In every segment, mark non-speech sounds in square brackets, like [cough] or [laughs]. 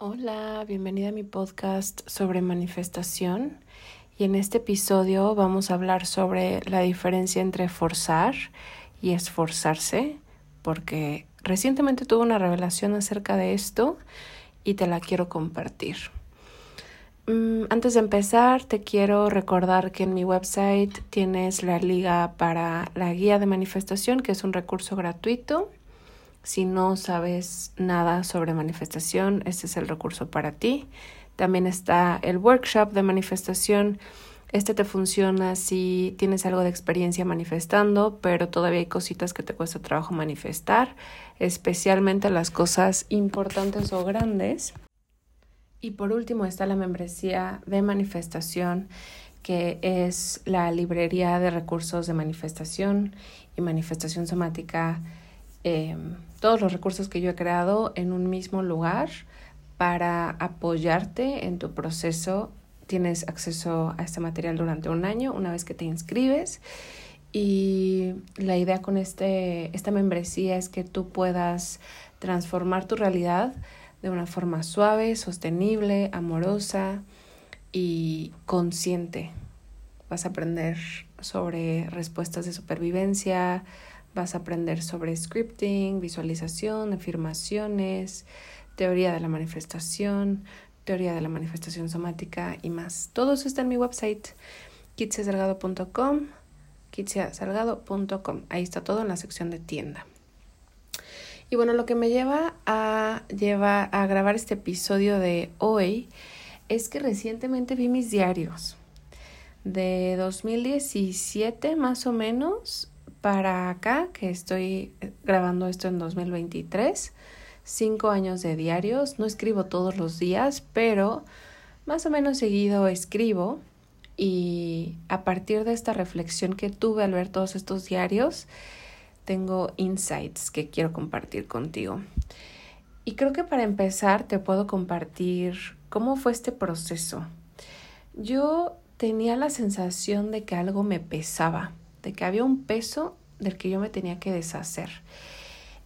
Hola, bienvenida a mi podcast sobre manifestación y en este episodio vamos a hablar sobre la diferencia entre forzar y esforzarse porque recientemente tuve una revelación acerca de esto y te la quiero compartir. Mm, antes de empezar, te quiero recordar que en mi website tienes la liga para la guía de manifestación, que es un recurso gratuito si no sabes nada sobre manifestación, este es el recurso para ti. También está el workshop de manifestación. Este te funciona si tienes algo de experiencia manifestando, pero todavía hay cositas que te cuesta trabajo manifestar, especialmente las cosas importantes o grandes. Y por último está la membresía de manifestación, que es la librería de recursos de manifestación y manifestación somática Em, todos los recursos que yo he creado en un mismo lugar para apoyarte en tu proceso. Tienes acceso a este material durante un año una vez que te inscribes. Y la idea con este, esta membresía es que tú puedas transformar tu realidad de una forma suave, sostenible, amorosa y consciente. Vas a aprender sobre respuestas de supervivencia, Vas a aprender sobre scripting, visualización, afirmaciones, teoría de la manifestación, teoría de la manifestación somática y más. Todo eso está en mi website, kitsiasalgado.com, kitsiasalgado.com. Ahí está todo en la sección de tienda. Y bueno, lo que me lleva a, lleva a grabar este episodio de hoy es que recientemente vi mis diarios de 2017 más o menos para acá, que estoy eh, grabando esto en 2023, cinco años de diarios. No escribo todos los días, pero más o menos seguido escribo. Y a partir de esta reflexión que tuve al ver todos estos diarios, tengo insights que quiero compartir contigo. Y creo que para empezar te puedo compartir cómo fue este proceso. Yo tenía la sensación de que algo me pesaba de que había un peso del que yo me tenía que deshacer.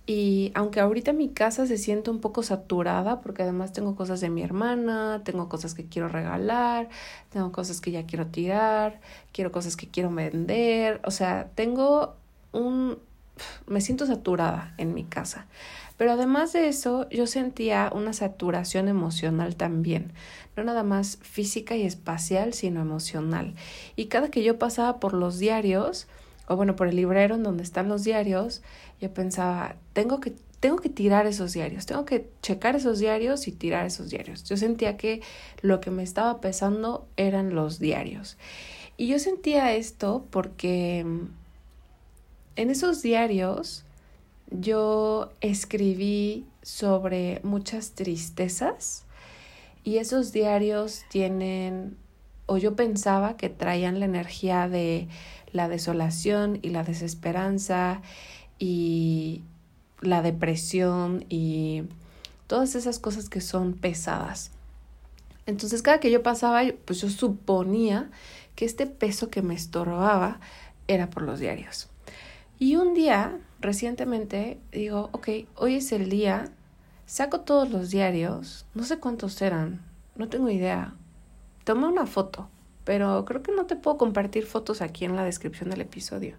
Y aunque ahorita mi casa se siente un poco saturada, porque además tengo cosas de mi hermana, tengo cosas que quiero regalar, tengo cosas que ya quiero tirar, quiero cosas que quiero vender, o sea, tengo un... me siento saturada en mi casa. Pero además de eso, yo sentía una saturación emocional también, no nada más física y espacial, sino emocional. Y cada que yo pasaba por los diarios, o bueno, por el librero en donde están los diarios, yo pensaba, tengo que tengo que tirar esos diarios, tengo que checar esos diarios y tirar esos diarios. Yo sentía que lo que me estaba pesando eran los diarios. Y yo sentía esto porque mm, en esos diarios yo escribí sobre muchas tristezas y esos diarios tienen, o yo pensaba que traían la energía de la desolación y la desesperanza y la depresión y todas esas cosas que son pesadas. Entonces cada que yo pasaba, pues yo suponía que este peso que me estorbaba era por los diarios. Y un día, recientemente, digo, ok, hoy es el día, saco todos los diarios, no sé cuántos eran, no tengo idea. Tomé una foto, pero creo que no te puedo compartir fotos aquí en la descripción del episodio.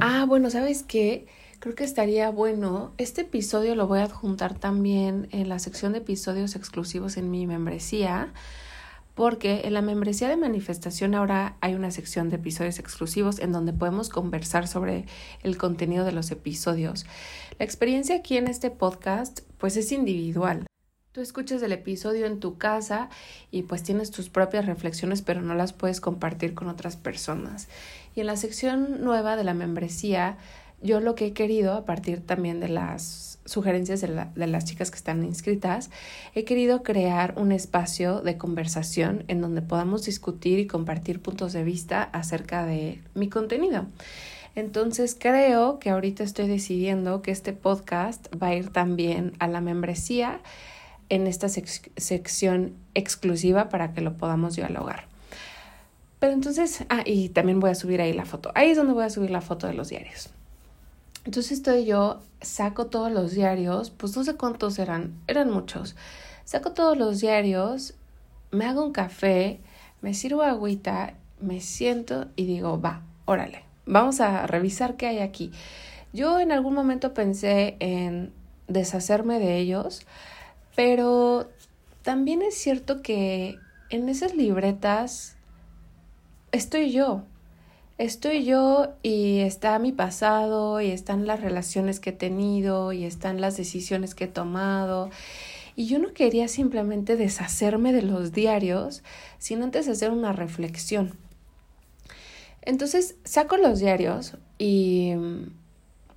Ah, bueno, ¿sabes qué? Creo que estaría bueno. Este episodio lo voy a adjuntar también en la sección de episodios exclusivos en mi membresía porque en la membresía de manifestación ahora hay una sección de episodios exclusivos en donde podemos conversar sobre el contenido de los episodios. La experiencia aquí en este podcast pues es individual. Tú escuchas el episodio en tu casa y pues tienes tus propias reflexiones pero no las puedes compartir con otras personas. Y en la sección nueva de la membresía yo lo que he querido a partir también de las sugerencias de, las chicas que están inscritas, he querido crear un espacio de conversación en donde podamos discutir y compartir puntos de vista acerca de mi contenido. Entonces creo que ahorita estoy decidiendo que este podcast va a ir también a la membresía en esta sección exclusiva para que lo podamos dialogar. Pero entonces, ah, y también voy a subir ahí la foto. Ahí es donde voy a subir la foto de los diarios. Entonces estoy yo, saco todos los diarios, pues no sé cuántos eran, eran muchos. Saco todos los diarios, me hago un café, me sirvo agüita, me siento y digo, va, órale, vamos a revisar qué hay aquí. Yo en algún momento pensé en deshacerme de ellos, pero también es cierto que en esas libretas estoy yo. Estoy yo y está mi pasado y están las relaciones que he tenido y están las decisiones que he tomado. Y yo no quería simplemente deshacerme de los diarios, sino antes hacer una reflexión. Entonces saco los diarios y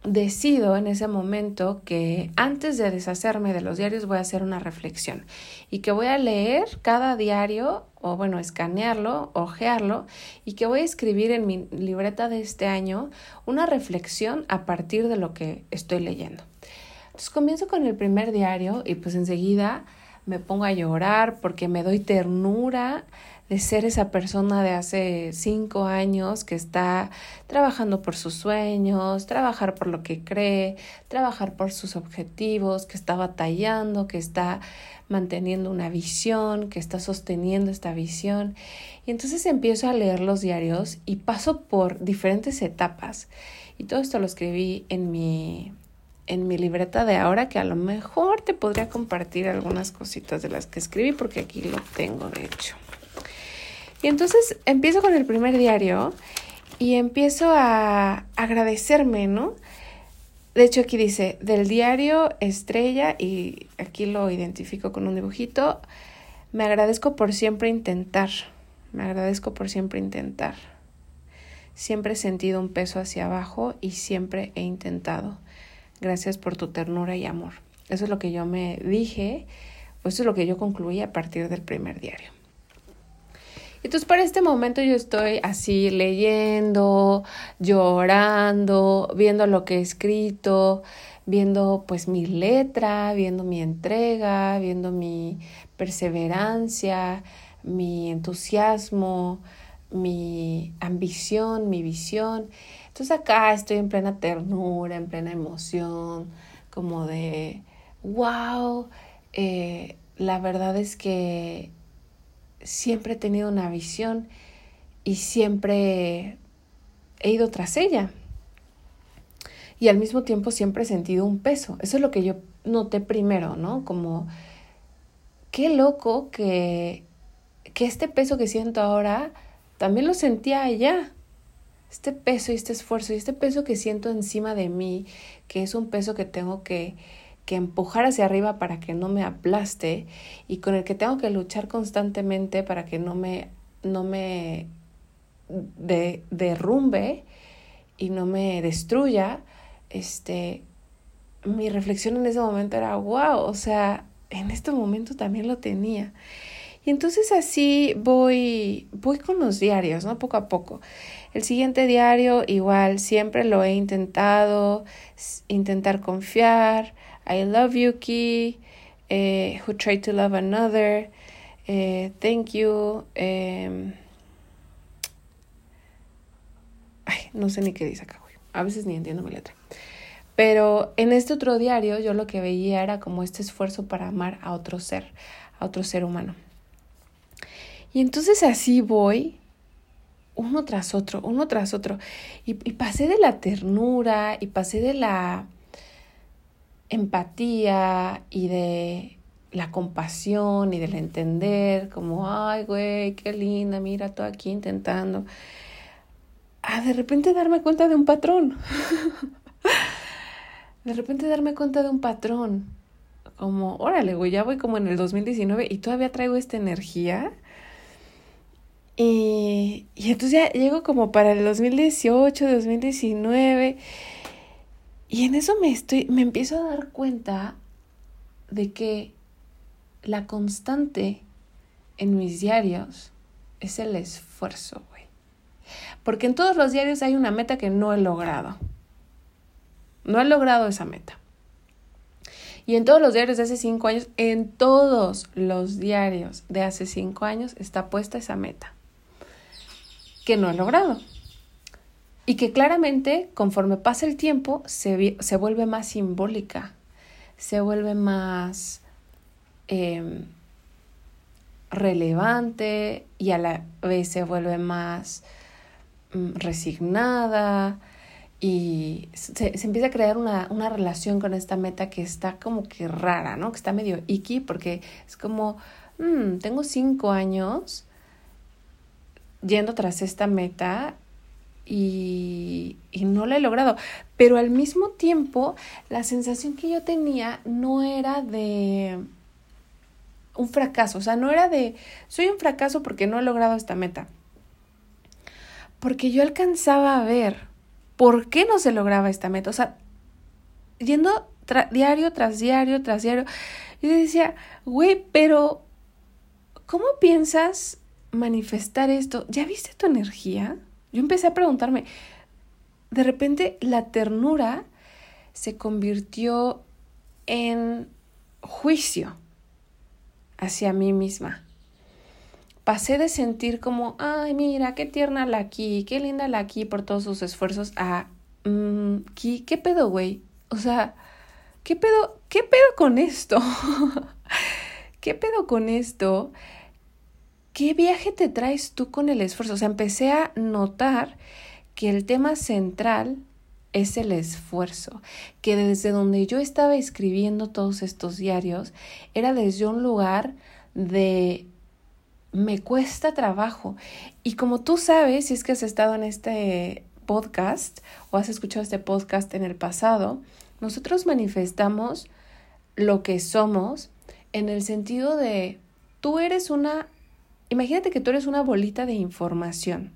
decido en ese momento que antes de deshacerme de los diarios voy a hacer una reflexión y que voy a leer cada diario o bueno, escanearlo, ojearlo y que voy a escribir en mi libreta de este año una reflexión a partir de lo que estoy leyendo. Entonces comienzo con el primer diario y pues enseguida me pongo a llorar porque me doy ternura de ser esa persona de hace cinco años que está trabajando por sus sueños, trabajar por lo que cree, trabajar por sus objetivos, que está batallando, que está manteniendo una visión, que está sosteniendo esta visión. Y entonces empiezo a leer los diarios y paso por diferentes etapas. Y todo esto lo escribí en mi en mi libreta de ahora que a lo mejor te podría compartir algunas cositas de las que escribí porque aquí lo tengo de hecho. Y entonces empiezo con el primer diario y empiezo a agradecerme, ¿no? De hecho aquí dice, del diario Estrella, y aquí lo identifico con un dibujito, me agradezco por siempre intentar, me agradezco por siempre intentar. Siempre he sentido un peso hacia abajo y siempre he intentado. Gracias por tu ternura y amor. Eso es lo que yo me dije, pues eso es lo que yo concluí a partir del primer diario. Entonces, para este momento yo estoy así leyendo, llorando, viendo lo que he escrito, viendo pues mi letra, viendo mi entrega, viendo mi perseverancia, mi entusiasmo, mi ambición, mi visión. Entonces acá estoy en plena ternura, en plena emoción, como de, wow, eh, la verdad es que siempre he tenido una visión y siempre he ido tras ella. Y al mismo tiempo siempre he sentido un peso. Eso es lo que yo noté primero, ¿no? Como, qué loco que, que este peso que siento ahora también lo sentía allá. Este peso y este esfuerzo y este peso que siento encima de mí, que es un peso que tengo que, que empujar hacia arriba para que no me aplaste y con el que tengo que luchar constantemente para que no me, no me de, derrumbe y no me destruya, este, mi reflexión en ese momento era, wow, o sea, en este momento también lo tenía. Y entonces así voy, voy con los diarios, ¿no? Poco a poco. El siguiente diario, igual, siempre lo he intentado, intentar confiar, I love Yuki, eh, who tried to love another, eh, thank you. Em, ay, no sé ni qué dice acá, güey. A veces ni entiendo mi letra. Pero en este otro diario yo lo que veía era como este esfuerzo para amar a otro ser, a otro ser humano. Y entonces así voy, uno tras otro, uno tras otro. y pasé de la ternura y pasé de la empatía y de la compasión y del entender, como, ay, güey, qué linda, mira, todo aquí intentando, a de repente darme cuenta de un patrón. [laughs] de repente darme cuenta de un patrón. Como, órale, güey, ya voy como en el 2019 y todavía traigo esta energía. Y, y entonces ya llego como para el 2018, 2019 y en eso me estoy, me empiezo a dar cuenta de que la constante en mis diarios es el esfuerzo, güey. Porque en todos los diarios hay una meta que no he logrado. No he logrado esa meta. Y en todos los diarios de hace cinco años, en todos los diarios de hace cinco años está puesta esa meta que no he logrado. Y que claramente conforme pasa el tiempo se, se vuelve más simbólica, se vuelve más em, relevante y a la vez se vuelve más mm, resignada y se, se, empieza a crear una, una relación con esta meta que está como que rara, ¿no? Que está medio icky porque es como, mm, tengo cinco años yendo tras esta meta y, y, no la he logrado. Pero al mismo tiempo, la sensación que yo tenía no era de un fracaso, o sea, no era de, soy un fracaso porque no he logrado esta meta. Porque yo alcanzaba a ver por qué no se lograba esta meta. O sea, yendo diario tras diario tras diario, yo decía, güey, pero ¿cómo piensas manifestar esto? ¿Ya viste tu energía? Yo empecé a preguntarme, de repente la ternura se convirtió en juicio hacia mí misma. Pasé de sentir como, ay, mira, qué tierna la aquí, qué linda la aquí por todos sus esfuerzos, a, mmm, ¿qué pedo, güey? O sea, ¿qué pedo, qué pedo con esto? [laughs] ¿Qué pedo con esto? ¿Qué viaje te traes tú con el esfuerzo? O sea, empecé a notar que el tema central es el esfuerzo, que desde donde yo estaba escribiendo todos estos diarios era desde un lugar de me cuesta trabajo. Y como tú sabes, si es que has estado en este podcast o has escuchado este podcast en el pasado, nosotros manifestamos lo que somos en el sentido de tú eres una Imagínate que tú eres una bolita de información,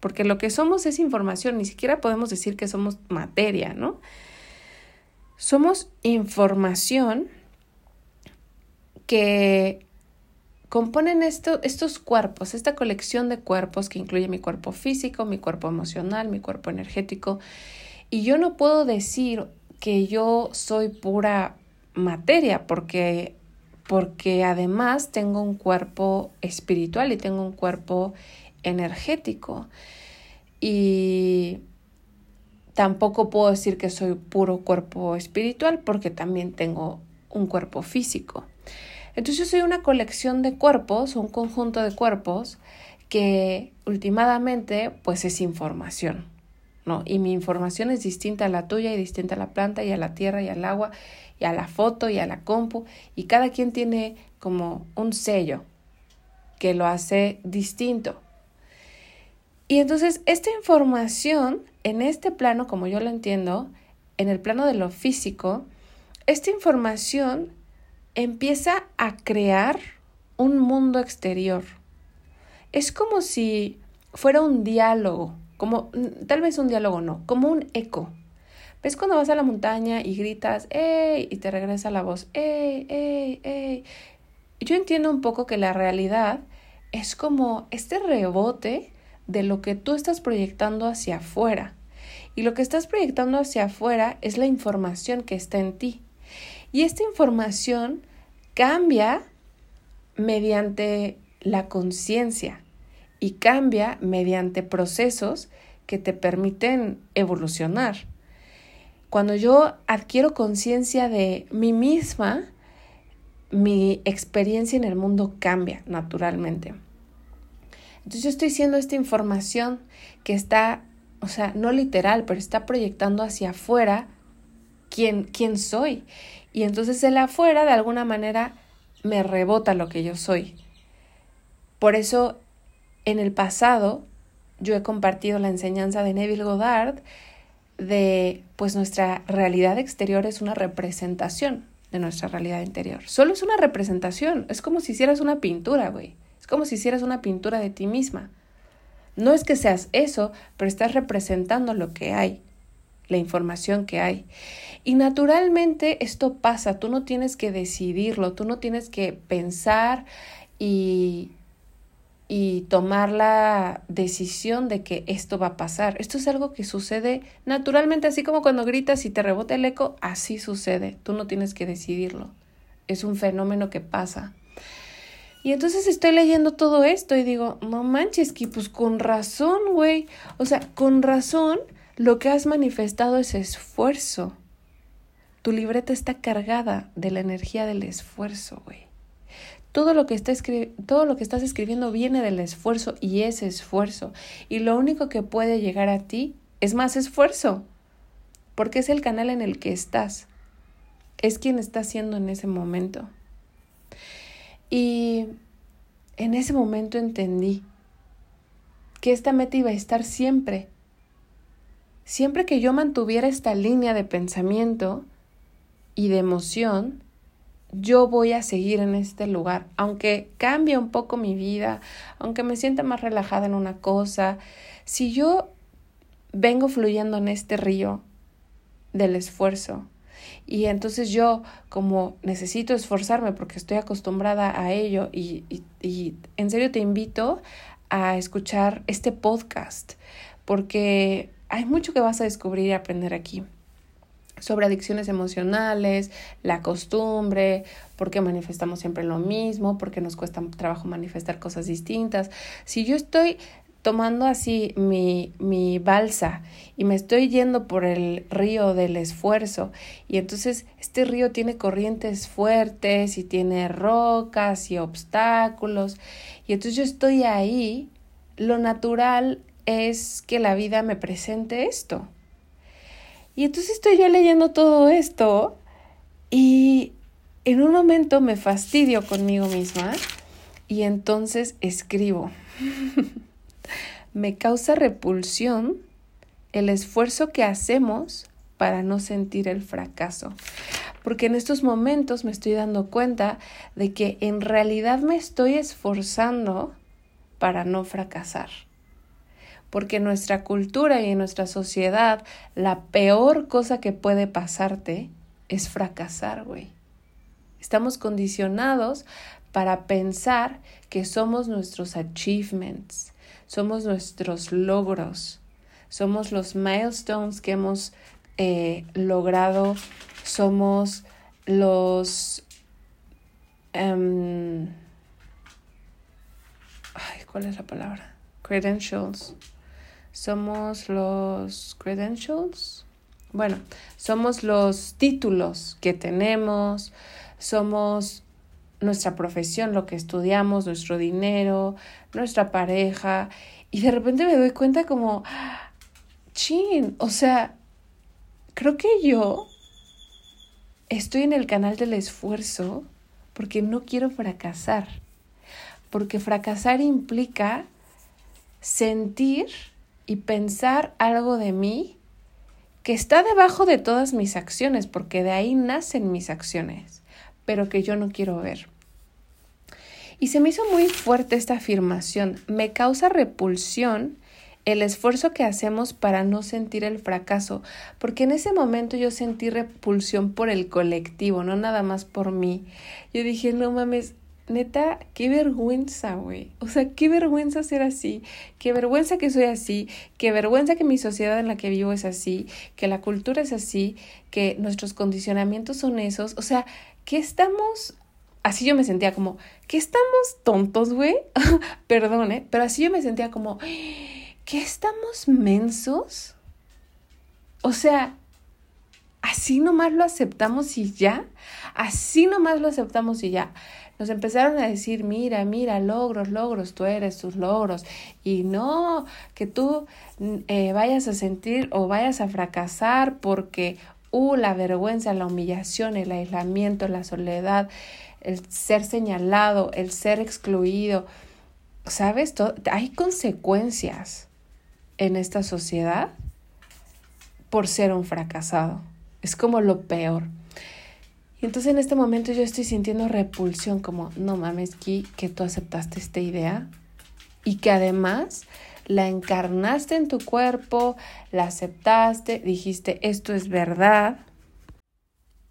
porque lo que somos es información, ni siquiera podemos decir que somos materia, ¿no? Somos información que componen esto, estos cuerpos, esta colección de cuerpos que incluye mi cuerpo físico, mi cuerpo emocional, mi cuerpo energético. Y yo no puedo decir que yo soy pura materia, porque porque además tengo un cuerpo espiritual y tengo un cuerpo energético. Y tampoco puedo decir que soy puro cuerpo espiritual porque también tengo un cuerpo físico. Entonces yo soy una colección de cuerpos, un conjunto de cuerpos que últimamente pues es información, Y mi información es distinta a la tuya y distinta a la planta y a la tierra y al agua y a la foto y a la compu y cada quien tiene como un sello que lo hace distinto. Y entonces esta información en este plano, como yo lo entiendo, en el plano de lo físico, esta información empieza a crear un mundo exterior. Es como si fuera un diálogo, como tal vez un diálogo no, como un eco. ¿Ves cuando vas a la montaña y gritas, ¡ey! y te regresa la voz, ¡ey, ey, ey! Yo entiendo un poco que la realidad es como este rebote de lo que tú estás proyectando hacia afuera. Y lo que estás proyectando hacia afuera es la información que está en ti. Y esta información cambia mediante la conciencia y cambia mediante procesos que te permiten evolucionar. Cuando yo adquiero conciencia de mí misma, mi experiencia en el mundo cambia naturalmente. Entonces yo estoy siendo esta información que está, o sea, no literal, pero está proyectando hacia afuera quién, quién soy. Y entonces el afuera de alguna manera me rebota lo que yo soy. Por eso en el pasado yo he compartido la enseñanza de Neville Goddard de pues nuestra realidad exterior es una representación de nuestra realidad interior. Solo es una representación, es como si hicieras una pintura, güey. Es como si hicieras una pintura de ti misma. No es que seas eso, pero estás representando lo que hay, la información que hay. Y naturalmente esto pasa, tú no tienes que decidirlo, tú no tienes que pensar y y tomar la decisión de que esto va a pasar. Esto es algo que sucede naturalmente, así como cuando gritas y te rebota el eco, así sucede. Tú no tienes que decidirlo. Es un fenómeno que pasa. Y entonces estoy leyendo todo esto y digo, no manches, que pues con razón, güey. O sea, con razón lo que has manifestado es esfuerzo. Tu libreta está cargada de la energía del esfuerzo, güey. Todo lo, que está todo lo que estás escribiendo viene del esfuerzo y es esfuerzo. Y lo único que puede llegar a ti es más esfuerzo. Porque es el canal en el que estás. Es quien está haciendo en ese momento. Y en ese momento entendí que esta meta iba a estar siempre. Siempre que yo mantuviera esta línea de pensamiento y de emoción, yo voy a seguir en este lugar, aunque cambie un poco mi vida, aunque me sienta más relajada en una cosa, si yo vengo fluyendo en este río del esfuerzo, y entonces yo, como necesito esforzarme porque estoy acostumbrada a ello, y, y, en serio te invito a escuchar este podcast, porque hay mucho que vas a descubrir y aprender aquí sobre adicciones emocionales, la costumbre, por qué manifestamos siempre lo mismo, por qué nos cuesta trabajo manifestar cosas distintas. Si yo estoy tomando así mi, mi balsa y me estoy yendo por el río del esfuerzo y entonces este río tiene corrientes fuertes y tiene rocas y obstáculos y entonces yo estoy ahí, lo natural es que la vida me presente esto. Y entonces estoy yo leyendo todo esto y en un momento me fastidio conmigo misma y entonces escribo. [laughs] me causa repulsión el esfuerzo que hacemos para no sentir el fracaso. Porque en estos momentos me estoy dando cuenta de que en realidad me estoy esforzando para no fracasar. Porque en nuestra cultura y en nuestra sociedad la peor cosa que puede pasarte es fracasar, güey. Estamos condicionados para pensar que somos nuestros achievements, somos nuestros logros, somos los milestones que hemos eh, logrado, somos los... Um, ay, ¿Cuál es la palabra? Credentials. Somos los credentials. Bueno, somos los títulos que tenemos, somos nuestra profesión, lo que estudiamos, nuestro dinero, nuestra pareja. Y de repente me doy cuenta como, chin, o sea, creo que yo estoy en el canal del esfuerzo porque no quiero fracasar. Porque fracasar implica sentir y pensar algo de mí que está debajo de todas mis acciones, porque de ahí nacen mis acciones, pero que yo no quiero ver. Y se me hizo muy fuerte esta afirmación. Me causa repulsión el esfuerzo que hacemos para no sentir el fracaso, porque en ese momento yo sentí repulsión por el colectivo, no nada más por mí. Yo dije, no mames, neta, qué vergüenza, güey. O sea, qué vergüenza ser así, qué vergüenza que soy así, qué vergüenza que mi sociedad en la que vivo es así, que la cultura es así, que nuestros condicionamientos son esos. O sea, ¿qué estamos así yo me sentía como, ¿qué estamos tontos, güey? [laughs] Perdón, ¿eh? Pero así yo me sentía como, ¿qué estamos mensos? O sea, así nomás lo aceptamos y ya, así nomás lo aceptamos y ya. Nos empezaron a decir, mira, mira, logros, logros, tú eres tus logros. Y no que tú eh, vayas a sentir o vayas a fracasar porque, uh, la vergüenza, la humillación, el aislamiento, la soledad, el ser señalado, el ser excluido. ¿Sabes? hay consecuencias en esta sociedad por ser un fracasado. Es como lo peor. Y entonces en este momento yo estoy sintiendo repulsión, como, no mames, Ki, que tú aceptaste esta idea y que además la encarnaste en tu cuerpo, la aceptaste, dijiste, esto es verdad,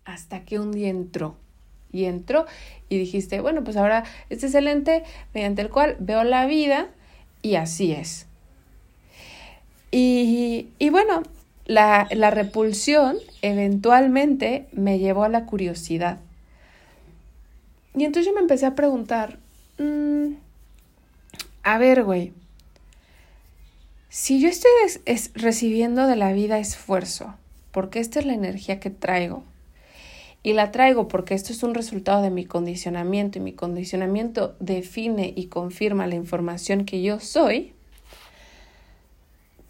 hasta que un día entró y entró y dijiste, bueno, pues ahora este es el ente mediante el cual veo la vida y así es. Y, y bueno, la, repulsión eventualmente me llevó a la curiosidad. Y entonces yo me empecé a preguntar, mm, a ver, güey, si yo estoy recibiendo de la vida esfuerzo, porque esta es la energía que traigo, y la traigo porque esto es un resultado de mi condicionamiento y mi condicionamiento define y confirma la información que yo soy,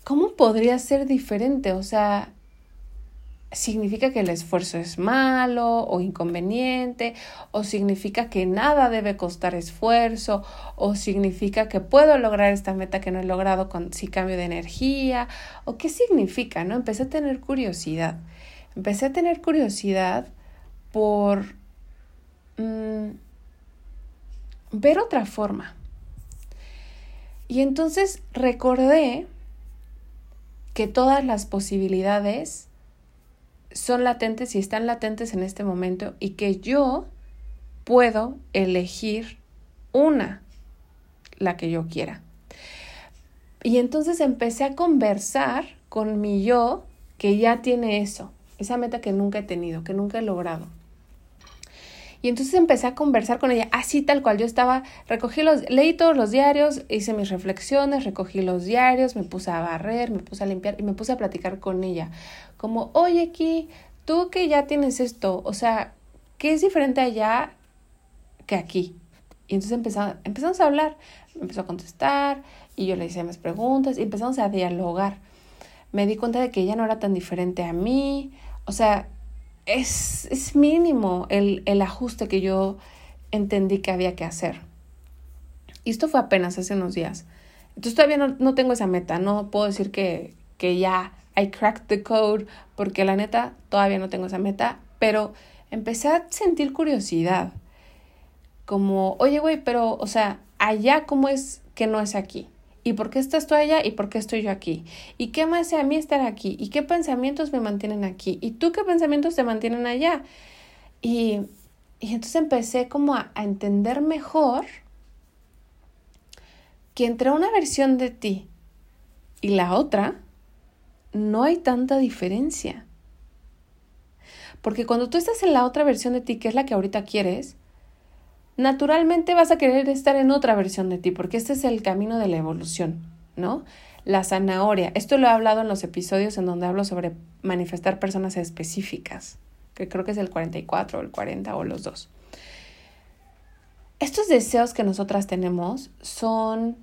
¿cómo podría ser diferente? O sea, significa que el esfuerzo es malo o inconveniente, o significa que nada debe costar esfuerzo, o significa que puedo lograr esta meta que no he logrado con, si cambio de energía, o qué significa, ¿no? Empecé a tener curiosidad. Empecé a tener curiosidad por mm, ver otra forma. Y entonces recordé que todas las posibilidades son latentes y están latentes en este momento y que yo puedo elegir una, la que yo quiera. Y entonces empecé a conversar con mi yo que ya tiene eso, esa meta que nunca he tenido, que nunca he logrado. Y entonces empecé a conversar con ella, así tal cual yo estaba, recogí los, leí todos los diarios, hice mis reflexiones, recogí los diarios, me puse a barrer, me puse a limpiar y me puse a platicar con ella. Como, oye, aquí, tú que ya tienes esto, o sea, ¿qué es diferente allá que aquí? Y entonces empezamos, empezamos a hablar, empezó a contestar y yo le hice más preguntas y empezamos a dialogar. Me di cuenta de que ella no era tan diferente a mí, o sea, es, es mínimo el, el, ajuste que yo entendí que había que hacer. Y esto fue apenas hace unos días. Entonces todavía no, no tengo esa meta, no puedo decir que, que ya I cracked the code, porque la neta todavía no tengo esa meta, pero empecé a sentir curiosidad. Como, oye, güey, pero, o sea, allá cómo es que no es aquí. ¿Y por qué estás tú allá y por qué estoy yo aquí? ¿Y qué me hace a mí estar aquí? ¿Y qué pensamientos me mantienen aquí? ¿Y tú qué pensamientos te mantienen allá? Y, y entonces empecé como a, a entender mejor que entre una versión de ti y la otra no hay tanta diferencia. Porque cuando tú estás en la otra versión de ti, que es la que ahorita quieres, naturalmente vas a querer estar en otra versión de ti, porque este es el camino de la evolución, ¿no? La zanahoria. Esto lo he hablado en los episodios en donde hablo sobre manifestar personas específicas, que creo que es el 44 o el 40 o los dos. Estos deseos que nosotras tenemos son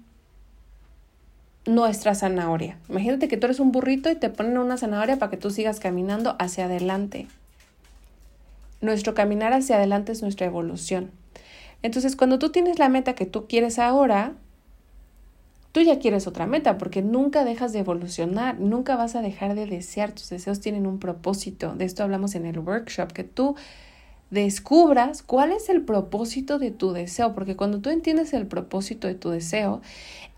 nuestra zanahoria. Imagínate que tú eres un burrito y te ponen una zanahoria para que tú sigas caminando hacia adelante. Nuestro caminar hacia adelante es nuestra evolución. Entonces, cuando tú tienes la meta que tú quieres ahora, tú ya quieres otra meta porque nunca dejas de evolucionar, nunca vas a dejar de desear, tus deseos tienen un propósito. De esto hablamos en el workshop, que tú descubras cuál es el propósito de tu deseo, porque cuando tú entiendes el propósito de tu deseo,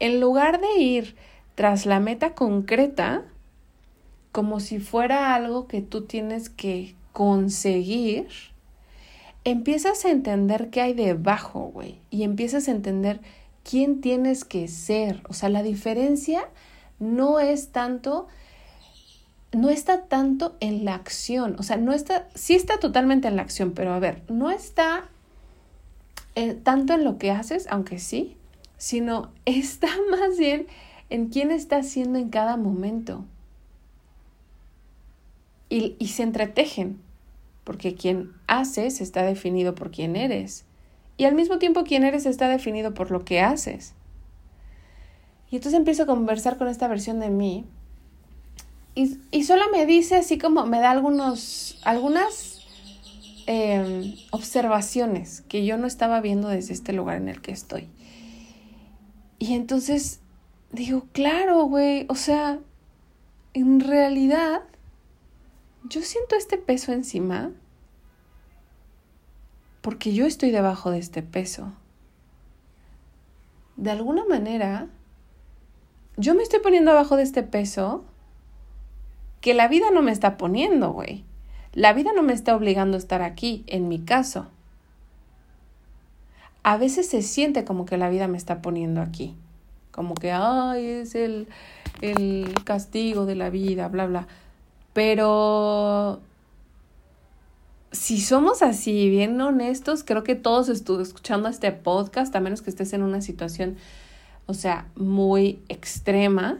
en lugar de ir tras la meta concreta, como si fuera algo que tú tienes que conseguir, empiezas a entender qué hay debajo, güey, y empiezas a entender quién tienes que ser. O sea, la diferencia no es tanto, no está tanto en la acción, o sea, no está, sí está totalmente en la acción, pero a ver, no está eh, tanto en lo que haces, aunque sí, sino está [laughs] más bien en quién está haciendo en cada momento. Y, y se entretejen porque quien haces está definido por quién eres. Y al mismo tiempo quien eres está definido por lo que haces. Y entonces empiezo a conversar con esta versión de mí y, y solo me dice así como, me da algunos, algunas em, observaciones que yo no estaba viendo desde este lugar en el que estoy. Y entonces digo, claro, güey, o sea, en realidad yo siento este peso encima porque yo estoy debajo de este peso. De alguna manera, yo me estoy poniendo abajo de este peso que la vida no me está poniendo, güey. La vida no me está obligando a estar aquí, en mi caso. A veces se siente como que la vida me está poniendo aquí. Como que, ay, es el, el castigo de la vida, bla, bla. Pero si somos así, bien honestos, creo que todos escuchando este podcast, a menos que estés en una situación, o sea, muy extrema,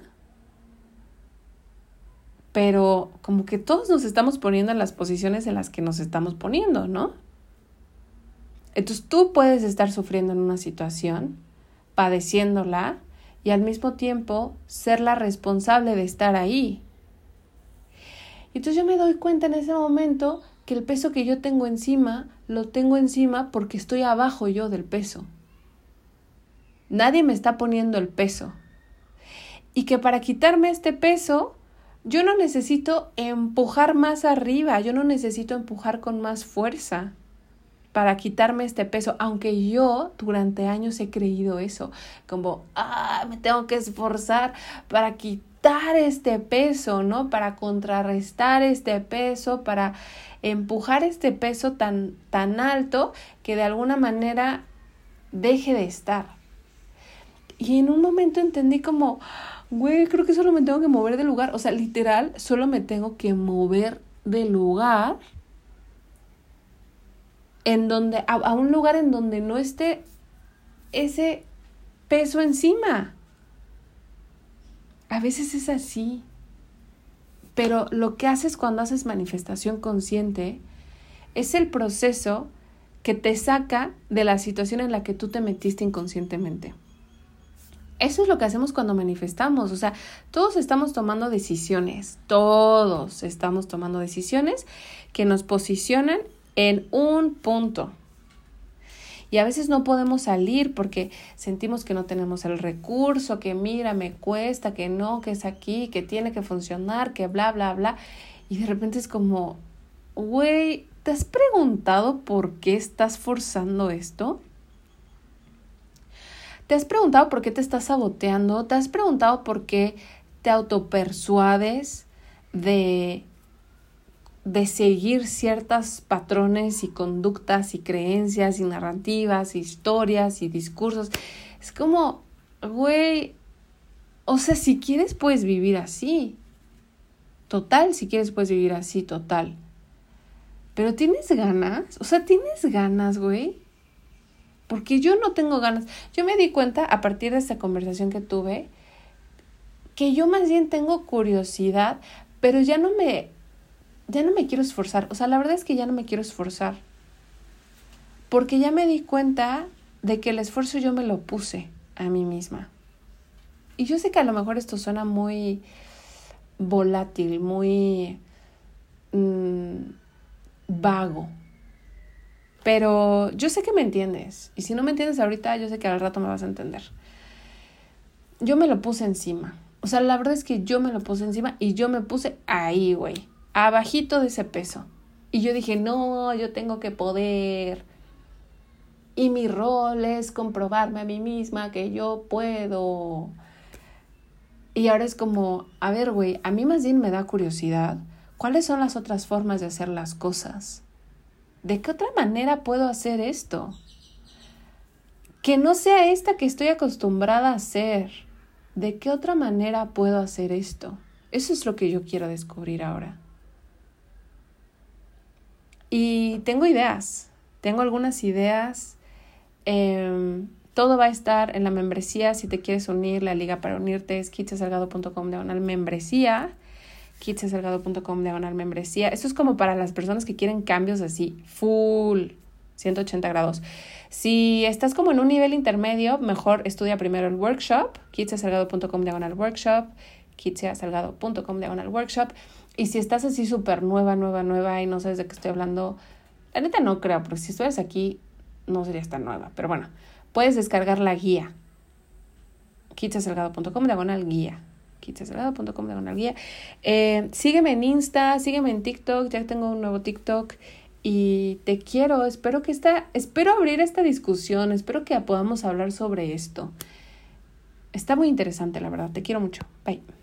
pero como que todos nos estamos poniendo en las posiciones en las que nos estamos poniendo, ¿no? Entonces tú puedes estar sufriendo en una situación, padeciéndola, y al mismo tiempo ser la responsable de estar ahí. Y entonces yo me doy cuenta en ese momento que el peso que yo tengo encima lo tengo encima porque estoy abajo yo del peso. Nadie me está poniendo el peso. Y que para quitarme este peso, yo no necesito empujar más arriba, yo no necesito empujar con más fuerza para quitarme este peso, aunque yo durante años he creído eso, como, ah, me tengo que esforzar para este peso, ¿no? Para contrarrestar este peso, para empujar este peso tan, tan alto que de alguna manera deje de estar. Y en un momento entendí como, güey, creo que solo me tengo que mover de lugar. O sea, literal, solo me tengo que mover de lugar en donde, a, a un lugar en donde no esté ese peso encima. A veces es así. Pero lo que haces cuando haces manifestación consciente es el proceso que te saca de la situación en la que tú te metiste inconscientemente. Eso es lo que hacemos cuando manifestamos, o sea, todos estamos tomando decisiones, todos estamos tomando decisiones que nos posicionan en un punto. Y a veces no podemos salir porque sentimos que no tenemos el recurso, que mira, me cuesta, que no, que es aquí, que tiene que funcionar, que bla, bla, bla. Y de repente es como, güey, ¿te has preguntado por qué estás forzando esto? ¿Te has preguntado por qué te estás saboteando? ¿Te has preguntado por qué te autopersuades de de seguir ciertos patrones y conductas y creencias y narrativas, historias y discursos. Es como, güey, o sea, si quieres puedes vivir así. Total, si quieres puedes vivir así, total. Pero tienes ganas, o sea, tienes ganas, güey. Porque yo no tengo ganas. Yo me di cuenta a partir de esta conversación que tuve que yo más bien tengo curiosidad, pero ya no me ya no me quiero esforzar. O sea, la verdad es que ya no me quiero esforzar. Porque ya me di cuenta de que el esfuerzo yo me lo puse a mí misma. Y yo sé que a lo mejor esto suena muy volátil, muy mm, vago. Pero yo sé que me entiendes. Y si no me entiendes ahorita, yo sé que al rato me vas a entender. Yo me lo puse encima. O sea, la verdad es que yo me lo puse encima y yo me puse ahí, güey abajito de ese peso. Y yo dije, no, yo tengo que poder. Y mi rol es comprobarme a mí misma que yo puedo. Y ahora es como, a ver, güey, a mí más bien me da curiosidad. ¿Cuáles son las otras formas de hacer las cosas? ¿De qué otra manera puedo hacer esto? Que no sea esta que estoy acostumbrada a hacer. ¿De qué otra manera puedo hacer esto? Eso es lo que yo quiero descubrir ahora. Y tengo ideas, tengo algunas ideas. Em, todo va a estar en la membresía. Si te quieres unir, la liga para unirte es kitsasalgado.com diagonal membresía. kitsasalgado.com diagonal membresía. Esto es como para las personas que quieren cambios así, full, 180 grados. Si estás como en un nivel intermedio, mejor estudia primero el workshop, kitsasalgado.com diagonal workshop, kitsasalgado.com diagonal workshop. Y si estás así súper nueva, nueva, nueva y no sabes de qué estoy hablando, la neta no creo, porque si estuvieras aquí no serías tan nueva. Pero bueno, puedes descargar la guía. kitsasalgado.com diagonal guía. kitsasalgado.com diagonal guía. Eh, sígueme en Insta, sígueme en TikTok, ya tengo un nuevo TikTok y te quiero, espero que esta, espero abrir esta discusión, espero que podamos hablar sobre esto. Está muy interesante, la verdad, te quiero mucho. Bye.